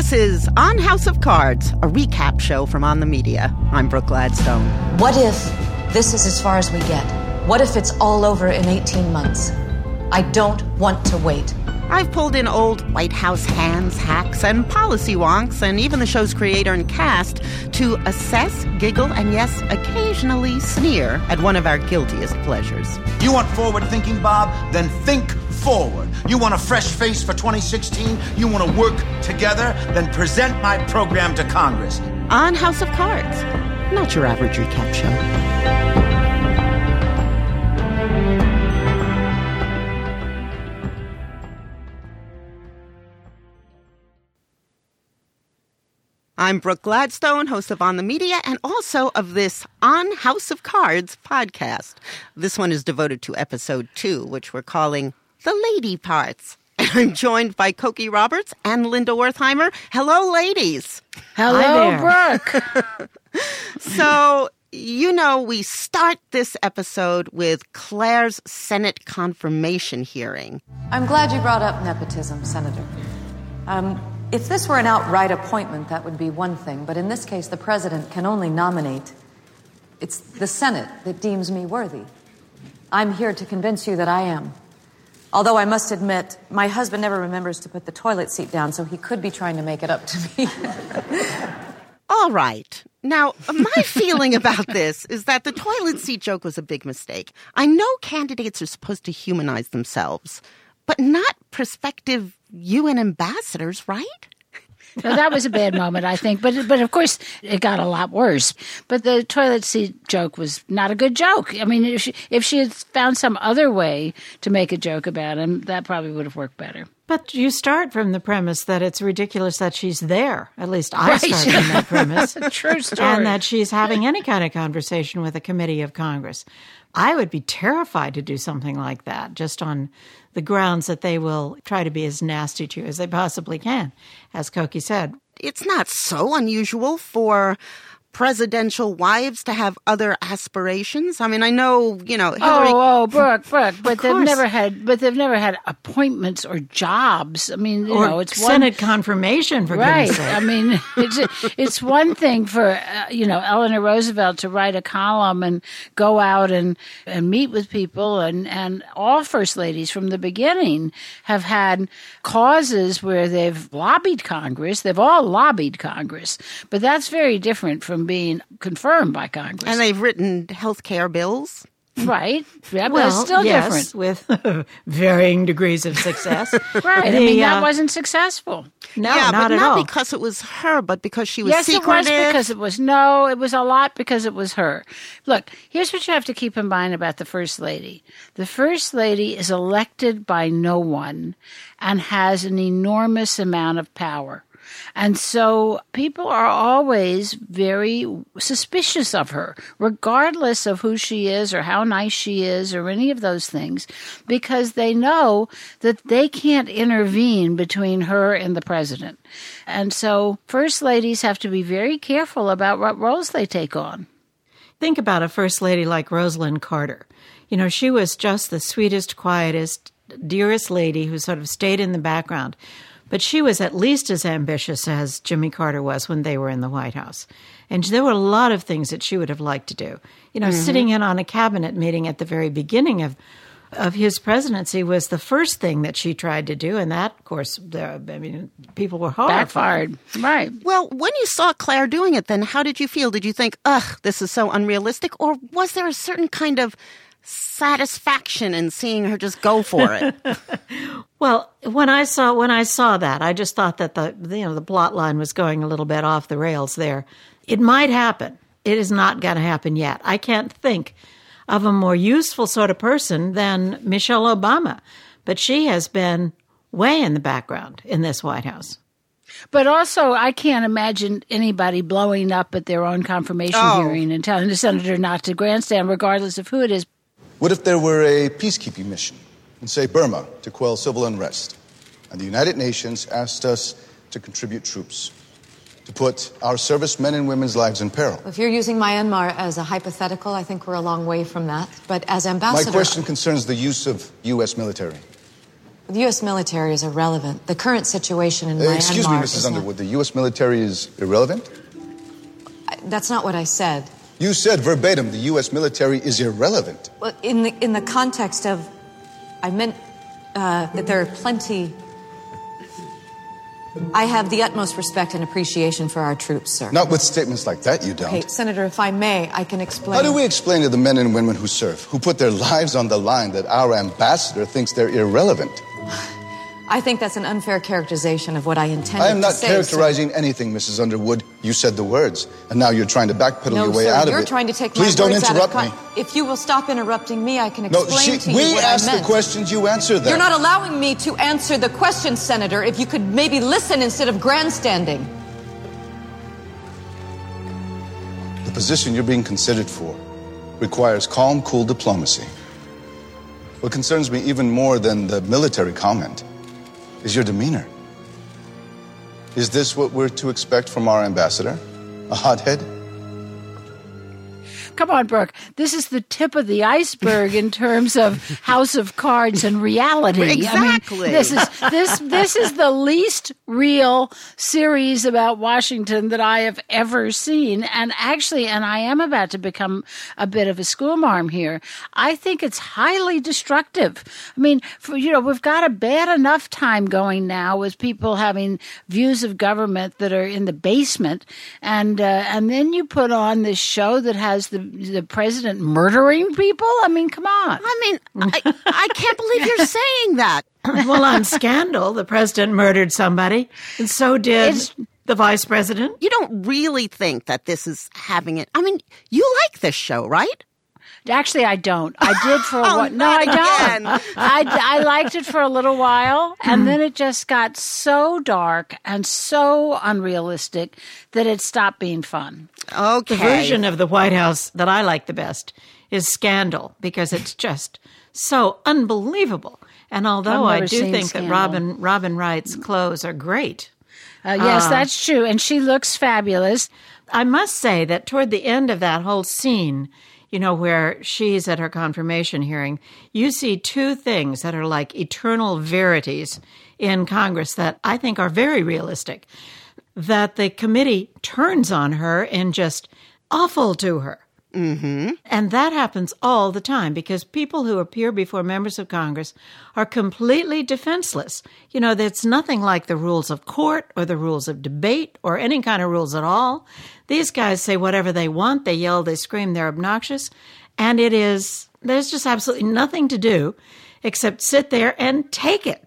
This is On House of Cards, a recap show from On the Media. I'm Brooke Gladstone. What if this is as far as we get? What if it's all over in 18 months? I don't want to wait. I've pulled in old White House hands, hacks, and policy wonks, and even the show's creator and cast to assess, giggle, and yes, occasionally sneer at one of our guiltiest pleasures. You want forward thinking, Bob? Then think forward. You want a fresh face for 2016? You want to work together? Then present my program to Congress. On House of Cards, not your average recap show. I'm Brooke Gladstone, host of On the Media and also of this On House of Cards podcast. This one is devoted to episode two, which we're calling The Lady Parts. And I'm joined by Cokie Roberts and Linda Wertheimer. Hello, ladies. Hello, Brooke. so, you know, we start this episode with Claire's Senate confirmation hearing. I'm glad you brought up nepotism, Senator. Um, if this were an outright appointment, that would be one thing, but in this case, the president can only nominate. It's the Senate that deems me worthy. I'm here to convince you that I am. Although I must admit, my husband never remembers to put the toilet seat down, so he could be trying to make it up to me. All right. Now, my feeling about this is that the toilet seat joke was a big mistake. I know candidates are supposed to humanize themselves, but not prospective UN ambassadors, right? so that was a bad moment, I think. But but of course, it got a lot worse. But the toilet seat joke was not a good joke. I mean, if she, if she had found some other way to make a joke about him, that probably would have worked better. But you start from the premise that it's ridiculous that she's there. At least I right. start from that premise. True story. And that she's having any kind of conversation with a committee of Congress. I would be terrified to do something like that just on the grounds that they will try to be as nasty to you as they possibly can, as Cokie said. It's not so unusual for presidential wives to have other aspirations? I mean, I know, you know, Hillary. Oh, oh, Brooke, Brooke, but they've never had, but they've never had appointments or jobs. I mean, you or know, it's Senate one, confirmation for right. I mean, it's it's one thing for uh, you know Eleanor Roosevelt to write a column and go out and and meet with people, and and all first ladies from the beginning have had causes where they've lobbied Congress. They've all lobbied Congress, but that's very different from from being confirmed by Congress. And they've written health care bills. Right. Yeah, well, but it's still yes, different. with varying degrees of success. right. The, I mean, that uh, wasn't successful. No, yeah, not but not all. because it was her, but because she was yes, secretive. it was because it was no, it was a lot because it was her. Look, here's what you have to keep in mind about the first lady. The first lady is elected by no one and has an enormous amount of power. And so people are always very suspicious of her, regardless of who she is or how nice she is or any of those things, because they know that they can't intervene between her and the president. And so first ladies have to be very careful about what roles they take on. Think about a first lady like Rosalynn Carter. You know, she was just the sweetest, quietest, dearest lady who sort of stayed in the background. But she was at least as ambitious as Jimmy Carter was when they were in the White House. And there were a lot of things that she would have liked to do. You know, mm-hmm. sitting in on a cabinet meeting at the very beginning of of his presidency was the first thing that she tried to do, and that, of course, the, I mean, people were horrified. Backfired, right? Well, when you saw Claire doing it, then how did you feel? Did you think, "Ugh, this is so unrealistic," or was there a certain kind of satisfaction in seeing her just go for it. well, when I saw when I saw that, I just thought that the you know the plot line was going a little bit off the rails there. It might happen. It is not going to happen yet. I can't think of a more useful sort of person than Michelle Obama, but she has been way in the background in this White House. But also, I can't imagine anybody blowing up at their own confirmation Oh. hearing and telling the senator not to grandstand, regardless of who it is. What if there were a peacekeeping mission in, say, Burma to quell civil unrest, and the United Nations asked us to contribute troops to put our servicemen and women's lives in peril? if you're using Myanmar as a hypothetical, I think we're a long way from that. But as ambassador. My question concerns the use of U.S. military. The U.S. military is irrelevant. The current situation in Uh, Myanmar. excuse me, Mrs. not- Underwood. The U.S. military is irrelevant? I- That's not what I said. You said verbatim the U.S. military is irrelevant. Well, in the in the context of, I meant uh, that there are plenty. I have the utmost respect and appreciation for our troops, sir. Not with statements like that, you don't. Okay, Senator, if I may, I can explain. How do we explain to the men and women who serve, who put their lives on the line, that our ambassador thinks they're irrelevant? I think that's an unfair characterization of what I intended. I am not characterizing anything, Mrs. Underwood. You said the words, and now you're trying to backpedal No, your way sir, out of it. you're trying to take Please my don't words interrupt out me. of con- If you will stop interrupting me, I can No, explain she, to you we what asked I the questions, you answer them. You're not allowing me to answer the question, Senator. If you could maybe listen instead of grandstanding. The position you're being considered for requires calm, cool diplomacy. What concerns me even more than the military comment is your demeanor. Is this what we're to expect from our ambassador? A hothead? Come on, Brooke. This is the tip of the iceberg in terms of House of Cards and reality. I mean, Exactly. this is this this is the least real series about Washington that I have ever seen. And actually, and I am about to become a bit of a schoolmarm here. I think it's highly destructive. I mean, for, you know, we've got a bad enough time going now with people having views of government that are in the basement, and uh, and then you put on this show that has the the president murdering people. I mean, come on. I mean, I, I can't believe you're saying that. well, on Scandal, the president murdered somebody, and so did It's- the vice president. You don't really think that this is having it. I mean, you like this show, right? Actually, I don't. I did for a Oh, while. No, not I don't. I, I liked it for a little while, and then it just got so dark and so unrealistic that it stopped being fun. Okay. The version of the White House that I like the best is Scandal because it's just so unbelievable. And although I've I never do think Scandal. that Robin Robin Wright's clothes are great, Uh, yes, Ah. that's true, and she looks fabulous. I must say that toward the end of that whole scene, you know, where she's at her confirmation hearing, you see two things that are like eternal verities in Congress that I think are very realistic. That the committee turns on her and just awful to her. Mm-hmm. And that happens all the time because people who appear before members of Congress are completely defenseless. You know, that's nothing like the rules of court or the rules of debate or any kind of rules at all. These guys say whatever they want, they yell, they scream, they're obnoxious. And it is, there's just absolutely nothing to do except sit there and take it.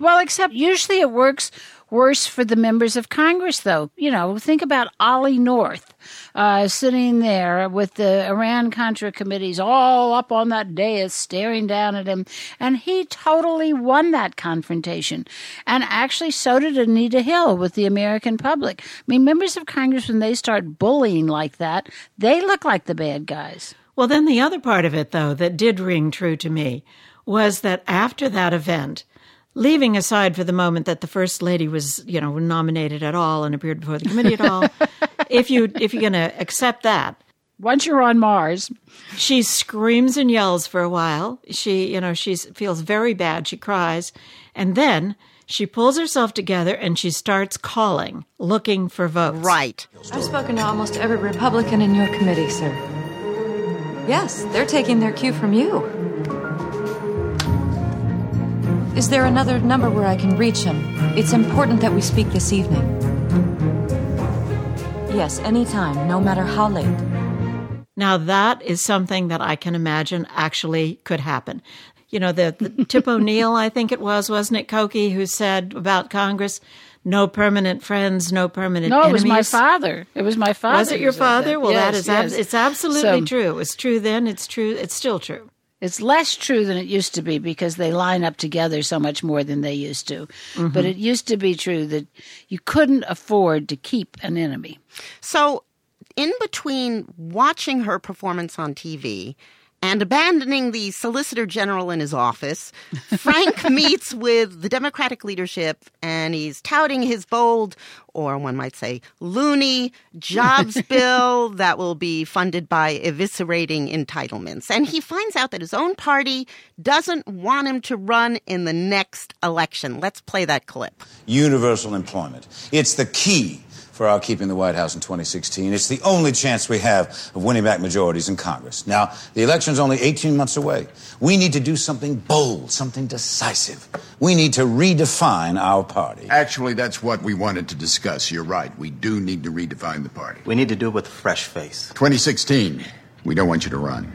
Well, except usually it works worse for the members of Congress, though. You know, think about Ollie North uh, sitting there with the Iran Contra committees all up on that dais staring down at him. And he totally won that confrontation. And actually, so did Anita Hill with the American public. I mean, members of Congress, when they start bullying like that, they look like the bad guys. Well, then the other part of it, though, that did ring true to me was that after that event, leaving aside for the moment that the first lady was, you know, nominated at all and appeared before the committee at all, if you if you're going to accept that, Once you're on Mars, she screams and yells for a while. She, you know, she feels very bad. She cries, and then she pulls herself together and she starts calling, looking for votes. Right. I've spoken to almost every Republican in your committee, sir. Yes, they're taking their cue from you. Is there another number where I can reach him? It's important that we speak this evening. Yes, anytime, no matter how late. Now that is something that I can imagine actually could happen. You know, the, the Tip O'Neill, I think it was, wasn't it, Cokie, who said about Congress, no permanent friends, no permanent no, it was my father. It was my father. Was it your father? that. Well, yes, that is yes. Ab- it's absolutely So- true. It was true then. It's true. It's still true. It's less true than it used to be because they line up together so much more than they used to. Mm-hmm. But it used to be true that you couldn't afford to keep an enemy. So, in between watching her performance on TV and abandoning the Solicitor General in his office, Frank meets with the Democratic leadership and he's touting his bold or one might say loony, jobs bill that will be funded by eviscerating entitlements. And he finds out that his own party doesn't want him to run in the next election. Let's play that clip. Universal employment. It's the key for our keeping the White House in 2016. It's the only chance we have of winning back majorities in Congress. Now, the election's only 18 months away. We need to do something bold, something decisive. We need to redefine our party. Actually, that's what we wanted to discuss. You're right. We do need to redefine the party. We need to do it with a fresh face. 2016, we don't want you to run.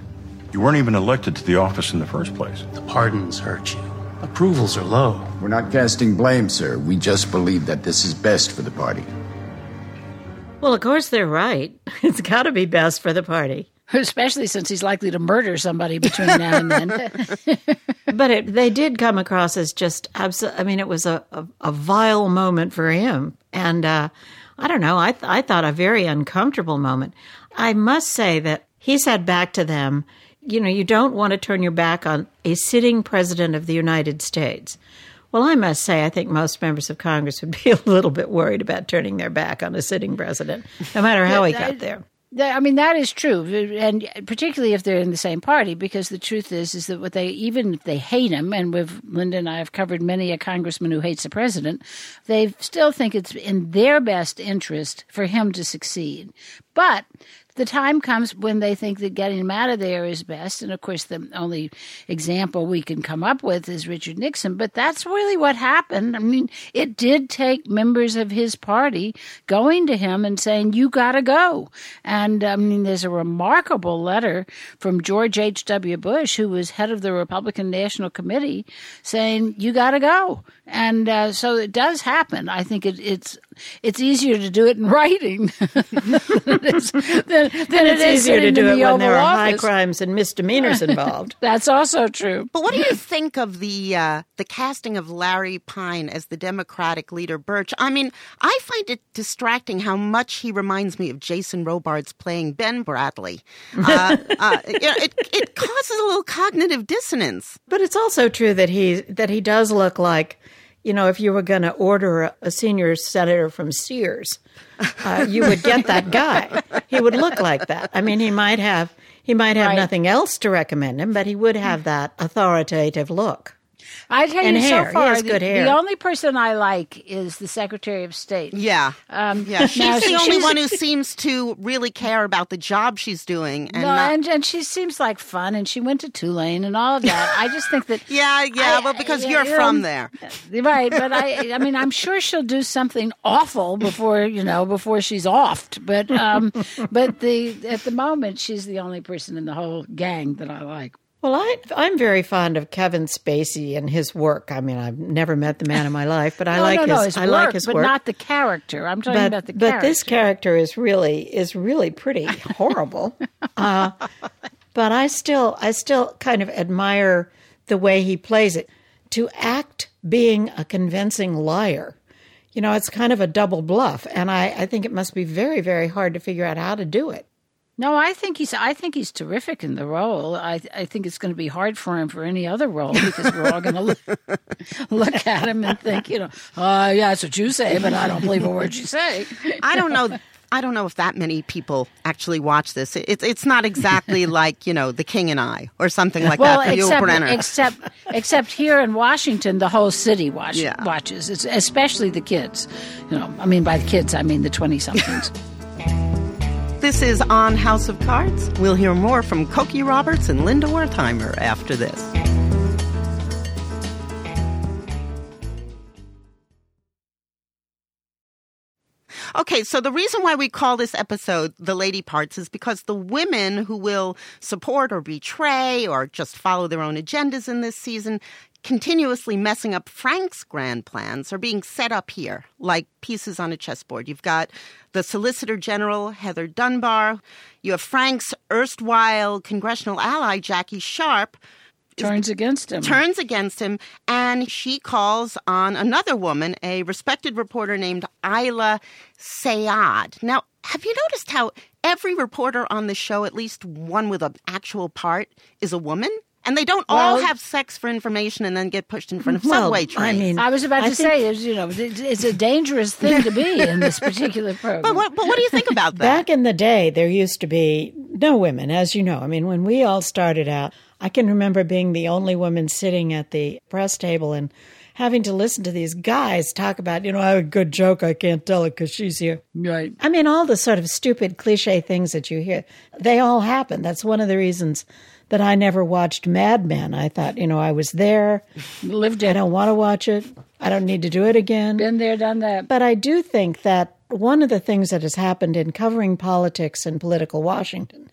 You weren't even elected to the office in the first place. The pardons hurt you. Approvals are low. We're not casting blame, sir. We just believe that this is best for the party. Well, of course they're right. It's got to be best for the party. Especially since he's likely to murder somebody between now and then. but it, they did come across as just absolute. I mean, it was a, a, a vile moment for him. And uh, I don't know, I, th- I thought a very uncomfortable moment. I must say that he said back to them, you know, you don't want to turn your back on a sitting president of the United States. Well, I must say, I think most members of Congress would be a little bit worried about turning their back on a sitting president, no matter how he got there. I mean that is true, and particularly if they're in the same party, because the truth is, is that what they even if they hate him, and we've Linda and I have covered many a congressman who hates the president, they still think it's in their best interest for him to succeed. But the time comes when they think that getting him out of there is best. And of course, the only example we can come up with is Richard Nixon. But that's really what happened. I mean, it did take members of his party going to him and saying, You got to go. And I mean, there's a remarkable letter from George H.W. Bush, who was head of the Republican National Committee, saying, You got to go. And uh, so it does happen. I think it, it's it's easier to do it in writing than, than, than it's easier to do it when there are office. high crimes and misdemeanors involved. That's also true. But what do you think of the uh, the casting of Larry Pine as the Democratic leader, Birch? I mean, I find it distracting how much he reminds me of Jason Robards playing Ben Bradlee. Uh, uh, you know, it it causes a little cognitive dissonance. But it's also true that he that he does look like, you know, if you were going to order a, a, senior senator from Sears, uh, you would get that guy. he would look like that. I mean, he might have he might have Right. nothing else to recommend him, but he would have that authoritative look. I tell And you, hair. so He far, has the, good hair. the only person I like is the Secretary of State. Yeah, Um, yeah. She's now, the she- only she's- one who seems to really care about the job she's doing. And no, not- and, and she seems like fun, and she went to Tulane and all of that. I just think that. yeah, yeah. I- well, because I- you're you from know, there. right? But I, I mean, I'm sure she'll do something awful before you know before she's offed. But, um, but the at the moment, she's the only person in the whole gang that I like. Well, I, I'm very fond of Kevin Spacey and his work. I mean, I've never met the man in my life, but I no, like no, no, his, his I work, like his but work. not the character. I'm talking but, about the but character. this character is really is really pretty horrible. uh, but I still I still kind of admire the way he plays it. To act being a convincing liar, you know, it's kind of a double bluff, and I, I think it must be very very hard to figure out how to do it. No, I think he's. I think he's terrific in the role. I. I think it's going to be hard for him for any other role because we're all going to look, look at him and think, you know, uh, yeah, that's what you say, but I don't believe a word you say. I don't know. I don't know if that many people actually watch this. It's it's not exactly like you know The King and I or something like well, that Yul except except except here in Washington, the whole city watch, Yeah. watches, it's, especially the kids. You know, I mean by the kids, I mean the twenty somethings. This is on House of Cards. We'll hear more from Cokie Roberts and Linda Wertheimer after this. Okay, so the reason why we call this episode The Lady Parts is because the women who will support or betray or just follow their own agendas in this season, continuously messing up Frank's grand plans, are being set up here like pieces on a chessboard. You've got the Solicitor General, Heather Dunbar. You have Frank's erstwhile congressional ally, Jackie Sharp, Turns against him. turns against him, and she calls on another woman, a respected reporter named Ayla Sayyad. Now, have you noticed how every reporter on the show, at least one with an actual part, is a woman? And they don't all have sex for information and then get pushed in front of Well, subway I trains. mean- I was about I to think- say, it's, you know, it's it's a dangerous thing to be in this particular program. but what, but what do you think about that? Back in the day, there used to be no women, as you know. I mean, when we all started out, I can remember being the only woman sitting at the press table and having to listen to these guys talk about, you know, I have a good joke, I can't tell it because she's here. right. I mean, all the sort of stupid cliche things that you hear, they all happen. That's one of the reasons that I never watched Mad Men. I thought, you know, I was there. Lived it. I don't want to watch it. I don't need to do it again. Been there, done that. But I do think that one of the things that has happened in covering politics and political Washington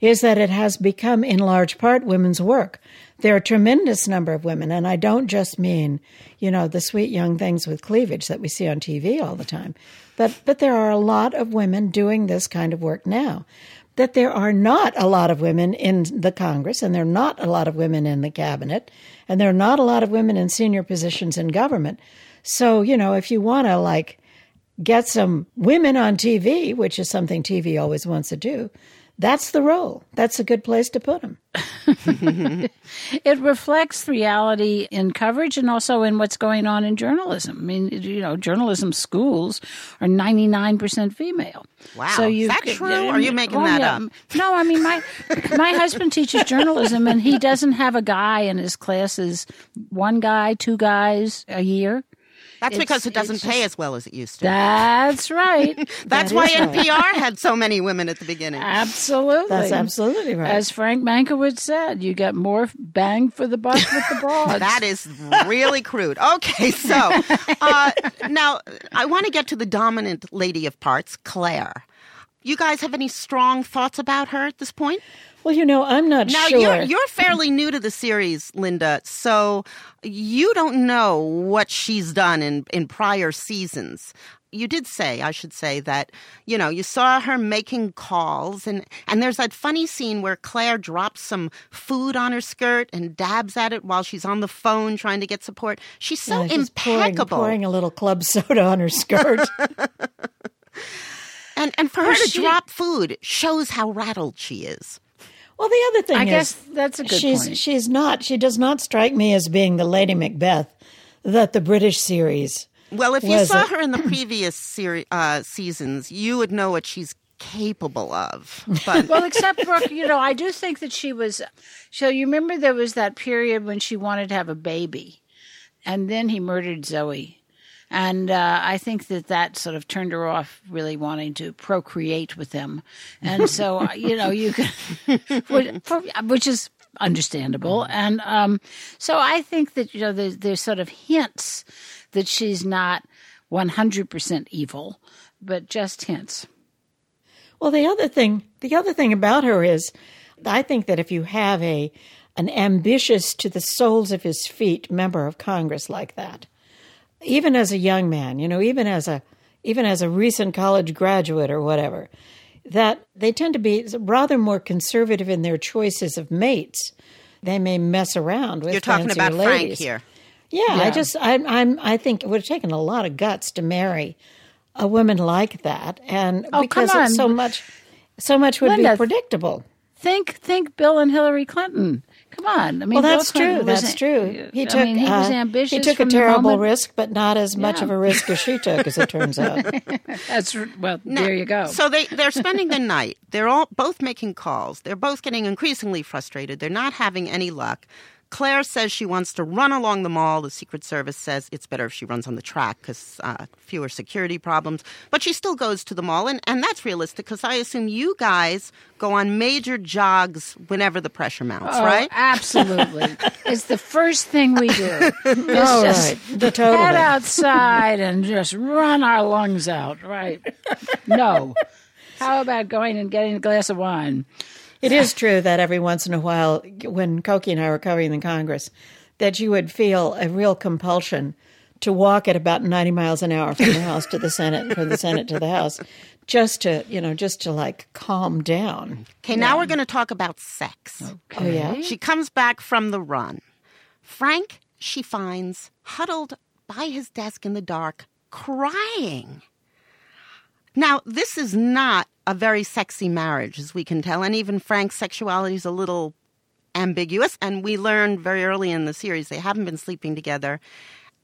is that it has become, in large part, women's work. There are a tremendous number of women, and I don't just mean, you know, the sweet young things with cleavage that we see on TV all the time, but but there are a lot of women doing this kind of work now. That there are not a lot of women in the Congress, and there are not a lot of women in the cabinet, and there are not a lot of women in senior positions in government. So, you know, if you want to like get some women on TV, which is something TV always wants to do, that's the role. That's a good place to put them. It reflects reality in coverage and also in what's going on in journalism. I mean, you know, journalism schools are 99% female. Wow. Is that true? Or are you making that up? No, I mean, my, my husband teaches journalism and he doesn't have a guy in his classes, one guy, two guys a year. That's It's- because it doesn't pay just- as well as it used to. That's right. That's that why is right. NPR had so many women at the beginning. Absolutely. That's absolutely right. As Frank Mankiewicz said, you get more bang for the buck with the broads. That is really crude. Okay, so uh, now I want to get to the dominant lady of parts, Claire. You guys have any strong thoughts about her at this point? Well, you know, I'm not sure. Now sure. you're you're fairly new to the series, Linda, so you don't know what she's done in in prior seasons. You did say, I should say that, you know, you saw her making calls and and there's that funny scene where Claire drops some food on her skirt and dabs at it while she's on the phone trying to get support. She's so Yeah, she's pouring, impeccable. pouring a little club soda on her skirt. And and for her to she- drop food shows how rattled she is. Well, the other thing I is, guess that's a good she's point. she's not. She does not strike me as being the Lady Macbeth that the British series. Well, if you saw it- her in the previous seri- uh, seasons, you would know what she's capable of. But well, except Brooke, you know, I do think that she was. So you remember there was that period when she wanted to have a baby, and then he murdered Zoe, and uh, I think that that sort of turned her off really wanting to procreate with him, and so uh, you know you can, which- is understandable, and um, so I think that you know there's, there's sort of hints that she's not one hundred percent evil, but just hints. Well, the other thing, the other thing about her is, I think that if you have a an ambitious to the soles of his feet member of Congress like that, even as a young man, you know, even as a even as a recent college graduate or whatever, that they tend to be rather more conservative in their choices of mates. They may mess around with you're talking fancier about Frank here. Yeah, I just I'm I'm I think it would have taken a lot of guts to marry a woman like that, and Oh, because come it's so much, so much would Linda, be predictable. Think, think, Bill and Hillary Clinton. Come on, I mean, Well, that's Clinton true. That's a- true. He I took mean, he was uh, ambitious. He took a terrible risk, but not as much Yeah. of a risk as she took, as it turns out. That's r- well. Now, there you go. So they they're spending the night. They're all both making calls. They're both getting increasingly frustrated. They're not having any luck. Claire says she wants to run along the mall. The Secret Service says it's better if she runs on the track because uh, fewer security problems. But she still goes to the mall, and, and that's realistic because I assume you guys go on major jogs whenever the pressure mounts, Oh, right? Absolutely, it's the first thing we do. It's All just right, the head outside and just run our lungs out. Right? No. How about going and getting a glass of wine? It is true that every once in a while, when Cokie and I were covering the Congress, that you would feel a real compulsion to walk at about 90 miles an hour from the House to the Senate and from the Senate to the House, just to, you know, just to like calm down. Okay, now we're going to talk about sex. Oh, yeah? She comes back from the run. Frank, she finds huddled by his desk in the dark, crying. Now, this is not a very sexy marriage, as we can tell, and even Frank's sexuality is a little ambiguous. And we learned very early in the series they haven't been sleeping together.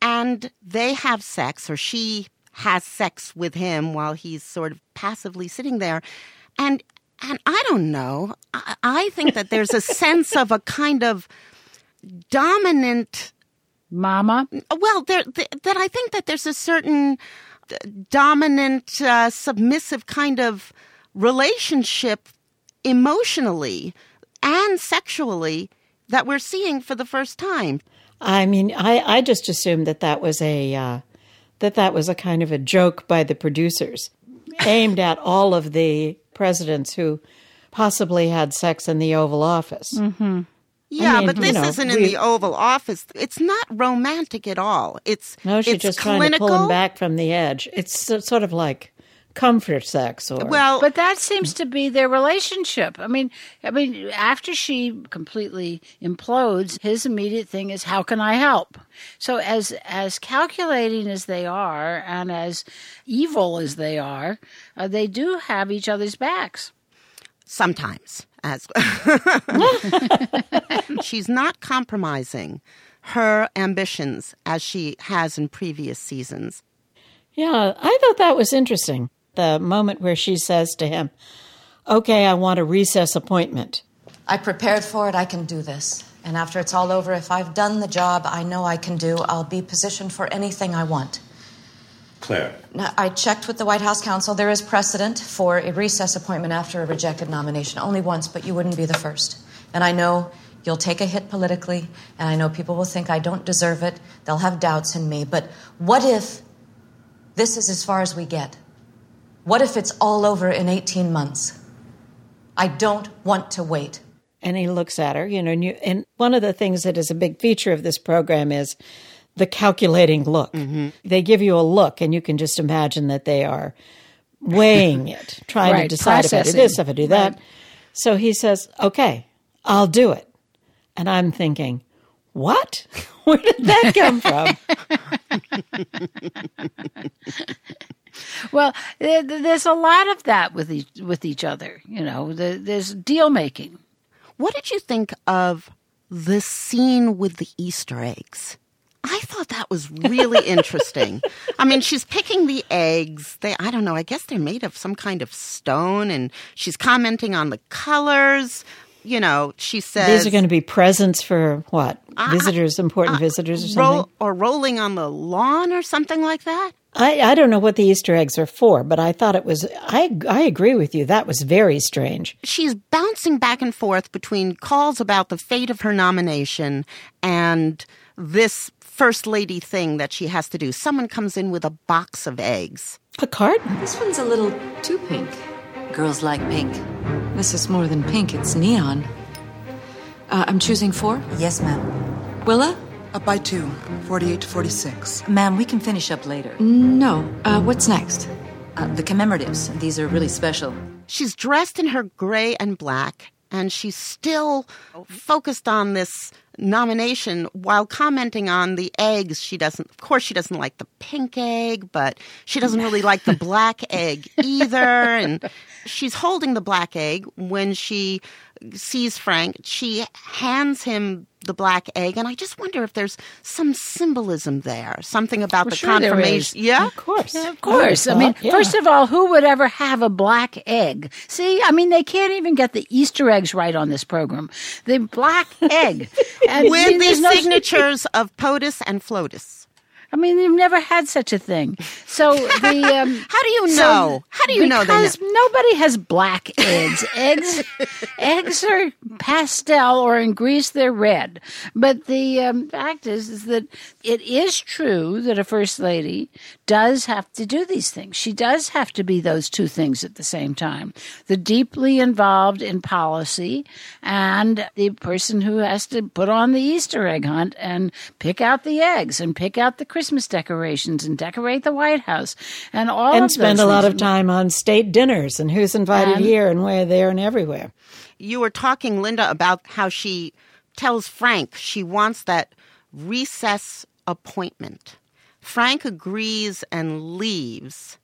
And they have sex, or she has sex with him while he's sort of passively sitting there. And and I don't know. I, I think that there's a sense of a kind of dominant mama. Well, there, th- that I think that there's a certain uh, dominant, uh, submissive kind of relationship emotionally and sexually that we're seeing for the first time. I mean, I, I just assumed that that was a uh, that that was a kind of a joke by the producers, aimed at all of the presidents who possibly had sex in the Oval Office. Mm-hmm. Yeah, I mean, but this know, isn't in the Oval Office. It's not romantic at all. It's No, she's it's just clinical. trying to pull him back from the edge. It's so- sort of like comfort sex, or Well, but that seems to be their relationship. I mean, I mean, after she completely implodes, his immediate thing is, "How can I help?" So, as as calculating as they are, and as evil as they are, uh, they do have each other's backs. sometimes as she's not compromising her ambitions as she has in previous seasons. Yeah, I thought that was interesting. The moment where she says to him, Okay, I want a recess appointment. I prepared for it. I can do this. And after it's all over, if I've done the job I know I can do, I'll be positioned for anything I want. Claire. Now, I checked with the White House counsel. There is precedent for a recess appointment after a rejected nomination. Only once, but you wouldn't be the first. And I know you'll take a hit politically, and I know people will think I don't deserve it. They'll have doubts in me. But what if this is as far as we get? What if it's all over in 18 months? I don't want to wait. And he looks at her, you know, and, you, and one of the things that is a big feature of this program is the calculating look. Mm-hmm. They give you a look, and you can just imagine that they are weighing it, trying Right, to decide if I do this, if I do that. So he says, Okay, I'll do it. And I'm thinking, What? Where did that come from? Well, there's a lot of that with each, with each other. You know, there's deal making. What did you think of the scene with the Easter eggs? I thought that was really interesting. I mean, she's picking the eggs. They, I don't know, I guess they're made of some kind of stone, and she's commenting on the colors. You know, she says These are going to be presents for what? Visitors, important uh, visitors or something? roll, or rolling on the lawn or something like that. I, I don't know what the Easter eggs are for, but I thought it was. I I agree with you. That was very strange. she's bouncing back and forth between calls about the fate of her nomination and this first lady thing that she has to do. Someone comes in with a box of eggs. A carton? This one's a little too pink. Girls like pink. This is more than pink, it's neon. Uh, I'm choosing four? Yes, ma'am. Willa? Up by two, 48 to 46. Ma'am, we can finish up later. No. Uh, what's next? Uh, the commemoratives. These are really special. She's dressed in her gray and black, and she's still focused on this nomination while commenting on the eggs. She doesn't, of course, she doesn't like the pink egg, but she doesn't really like the black egg either. And she's holding the black egg when she sees Frank. She hands him the black egg, and I just wonder if there's some symbolism there, something about Well, the sure confirmation. Yeah, Of course. Of course. I, mean, first of all, who would ever have a black egg? See, I mean, they can't even get the Easter eggs right on this program. The black egg. And with the no- signatures of POTUS and FLOTUS. I mean, they've never had such a thing. So the um, How do you so- know? How do you know Because nobody has black eggs. eggs, eggs are pastel or in Greece they're red. But the um, fact is, is that it is true that a first lady does have to do these things. She does have to be those two things at the same time: the deeply involved in policy and the person who has to put on the Easter egg hunt and pick out the eggs and pick out the Christmas decorations and decorate the White House and all and of spend those a lot of time on state dinners and who's invited And- here and where, there, and everywhere. You were talking, Linda, about how she tells Frank she wants that recess appointment. Frank agrees and leaves.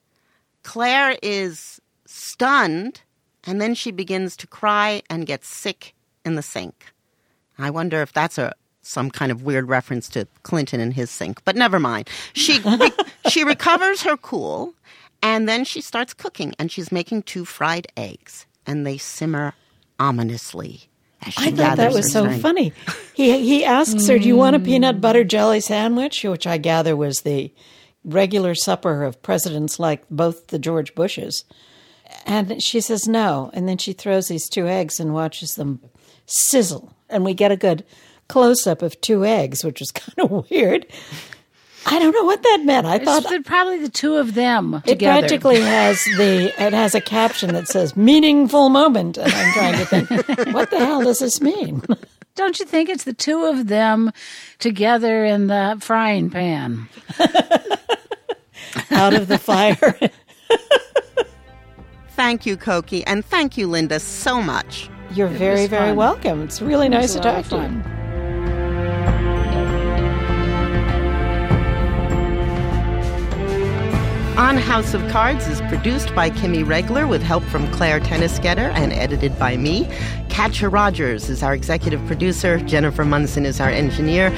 Claire is stunned, and then she begins to cry and gets sick in the sink. I wonder if that's a some kind of weird reference to Clinton and his sink, but never mind. She re- she recovers her cool, and then she starts cooking, and she's making two fried eggs, and they simmer ominously. As she I thought that was so funny. He he asks her, "Do you want a peanut butter jelly sandwich?" Which I gather was the regular supper of presidents like both the George Bushes. And she says no, and then she throws these two eggs and watches them sizzle, and we get a good close up of two eggs, which was kind of weird. I don't know what that meant. I It's thought the- probably the two of them it together. practically has the it has a caption that says "meaningful moment," and I'm trying to think, what the hell does this mean? Don't you think it's the two of them together in the frying pan? Out of the fire. Thank you, Cokie, and thank you, Linda, so much. You're very, very fun. welcome. It's really It nice to talk to you. On House of Cards is produced by Kimmy Regler with help from Claire Tennisgetter and edited by me. Katya Rogers is our executive producer. Jennifer Munson is our engineer.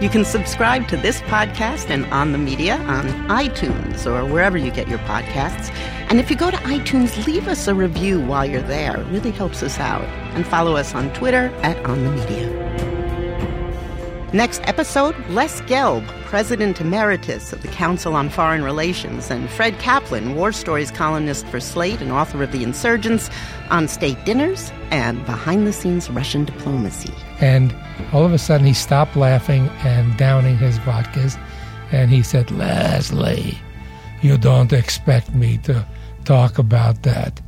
You can subscribe to this podcast and On the Media on iTunes or wherever you get your podcasts. And if you go to iTunes, leave us a review while you're there. It really helps us out. And follow us on Twitter at On the Media. Next episode, Les Gelb, President Emeritus of the Council on Foreign Relations, and Fred Kaplan, War Stories columnist for Slate and author of The Insurgents, on state dinners and behind the scenes Russian diplomacy. And all of a sudden, he stopped laughing and downing his vodkas. And he said, Leslie, you don't expect me to talk about that.